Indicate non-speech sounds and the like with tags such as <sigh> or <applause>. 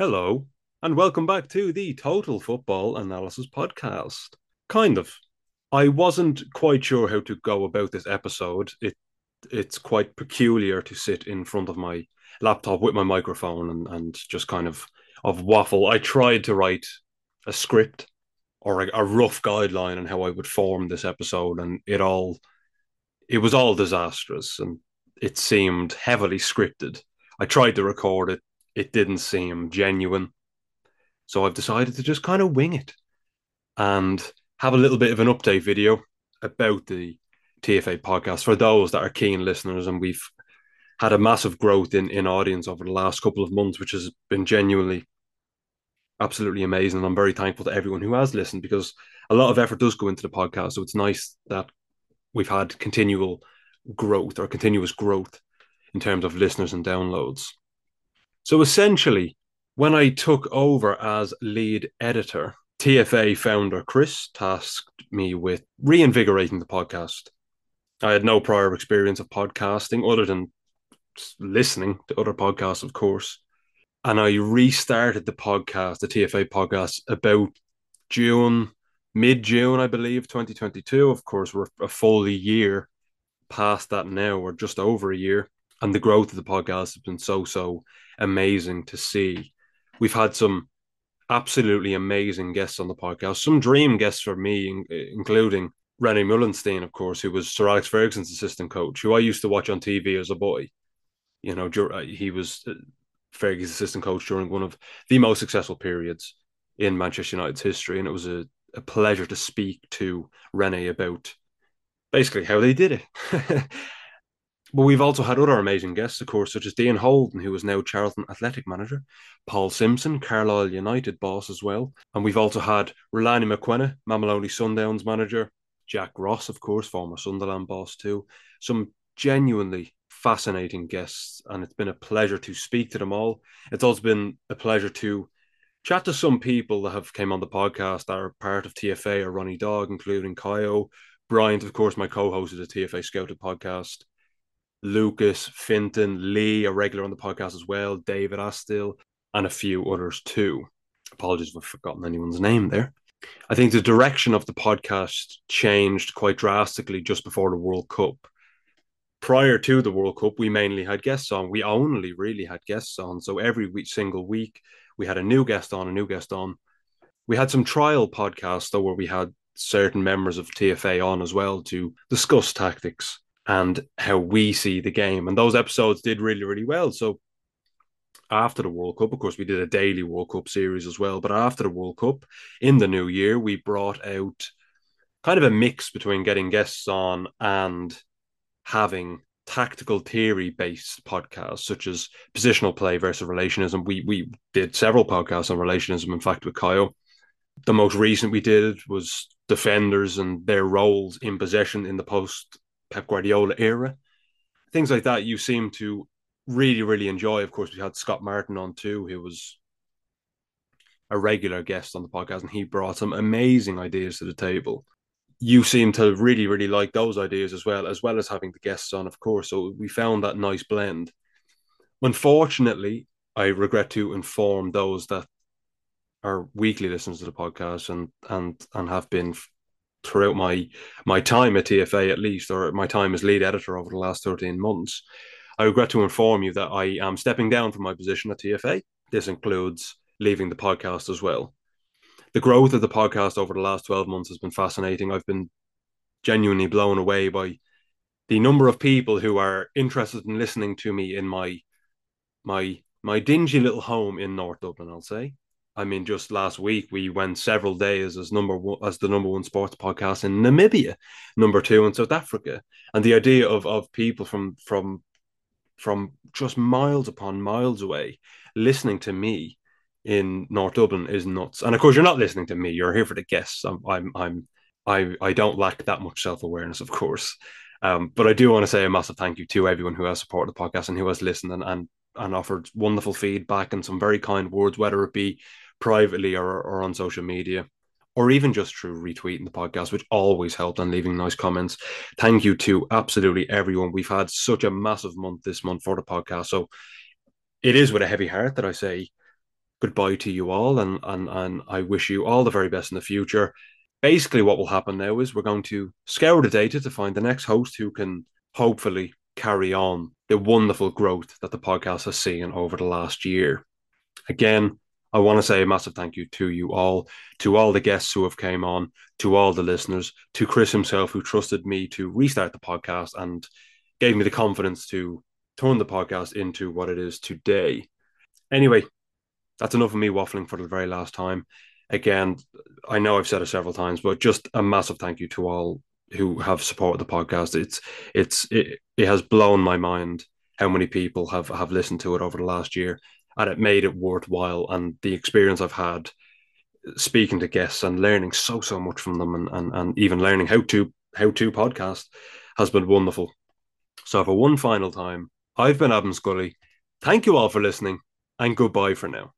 Hello, and welcome back to the Total Football Analysis Podcast. Kind of. I wasn't quite sure how to go about this episode. It it's quite peculiar to sit in front of my laptop with my microphone and, and just kind of of waffle. I tried to write a script or a, a rough guideline on how I would form this episode, and it all it was all disastrous and it seemed heavily scripted. I tried to record it, it didn't seem genuine. So I've decided to just kind of wing it and have a little bit of an update video about the TFA podcast for those that are keen listeners. And we've had a massive growth in, in audience over the last couple of months, which has been genuinely absolutely amazing. And I'm very thankful to everyone who has listened because a lot of effort does go into the podcast. So it's nice that we've had continual growth or continuous growth in terms of listeners and downloads. So essentially, when I took over as lead editor, TFA founder Chris tasked me with reinvigorating the podcast. I had no prior experience of podcasting other than listening to other podcasts, of course. And I restarted the podcast, the TFA podcast, about June, mid June, I believe, 2022. Of course, we're a full year past that now, or just over a year. And the growth of the podcast has been so, so amazing to see. We've had some absolutely amazing guests on the podcast, some dream guests for me, including René Meulensteen, of course, who was Sir Alex Ferguson's assistant coach, who I used to watch on TV as a boy. You know, uh, he was uh, Fergie's assistant coach during one of the most successful periods in Manchester United's history, and it was a, a pleasure to speak to René about basically how they did it. <laughs> but we've also had other amazing guests, of course, such as Dean Holden, who is now Charlton Athletic Manager, Paul Simpson, Carlisle United boss as well, and we've also had Rulani Mokwena, Mamelodi Sundowns manager, Jack Ross, of course, former Sunderland boss too. Some genuinely fascinating guests, and it's been a pleasure to speak to them all. It's also been a pleasure to chat to some people that have came on the podcast that are part of TFA or Ronnie Dog, including Kyle, Bryant, of course, my co-host of the TFA Scouted podcast, Lucas, Finton, Lee, a regular on the podcast as well, David Astill, and a few others too. Apologies if I've forgotten anyone's name there. I think the direction of the podcast changed quite drastically just before the World Cup. Prior to the World Cup, we mainly had guests on. We only really had guests on. So every week, single week, we had a new guest on, a new guest on. We had some trial podcasts though, where we had certain members of TFA on as well to discuss tactics and how we see the game. And those episodes did really, really well. So after the World Cup. Of course, we did a daily World Cup series as well. But after the World Cup in the new year, we brought out kind of a mix between getting guests on and having tactical theory based podcasts such as positional play versus relationism. We we did several podcasts on relationism, in fact, with Kyle. The most recent we did was defenders and their roles in possession in the post Pep Guardiola era. Things like that you seem to really, really enjoy. Of course, we had Scott Martin on too, who was a regular guest on the podcast, and he brought some amazing ideas to the table. You seem to really, really like those ideas as well, as well as having the guests on, of course. So we found that nice blend. Unfortunately, I regret to inform those that are weekly listeners to the podcast and and and have been throughout my my time at TFA at least, or my time as lead editor over the last 13 months, I regret to inform you that I am stepping down from my position at TFA. This includes leaving the podcast as well. The growth of the podcast over the last 12 months has been fascinating. I've been genuinely blown away by the number of people who are interested in listening to me in my my my dingy little home in North Dublin, I'll say. I mean, just last week we went several days as number one as the number one sports podcast in Namibia, number two in South Africa, and the idea of of people from from from just miles upon miles away listening to me in North Dublin is nuts. And of course, you're not listening to me. You're here for the guests. I'm, I'm, I'm I, I don't lack that much self awareness, of course. Um, but I do want to say a massive thank you to everyone who has supported the podcast and who has listened and, and, and offered wonderful feedback and some very kind words, whether it be privately or, or on social media or even just through retweeting the podcast, which always helped and leaving nice comments. Thank you to absolutely everyone. We've had such a massive month this month for the podcast. So it is with a heavy heart that I say goodbye to you all, and and and I wish you all the very best in the future. Basically, what will happen now is we're going to scour the data to find the next host who can hopefully carry on the wonderful growth that the podcast has seen over the last year. Again, I want to say a massive thank you to you all, to all the guests who have came on, to all the listeners, to Chris himself who trusted me to restart the podcast and gave me the confidence to turn the podcast into what it is today. Anyway, that's enough of me waffling for the very last time. Again, I know I've said it several times, but just a massive thank you to all who have supported the podcast. It's it's it, it has blown my mind how many people have have listened to it over the last year, and it made it worthwhile. And the experience I've had speaking to guests and learning so so much from them, and and, and even learning how to how to podcast has been wonderful. So for one final time, I've been Adam Scully. Thank you all for listening, and goodbye for now.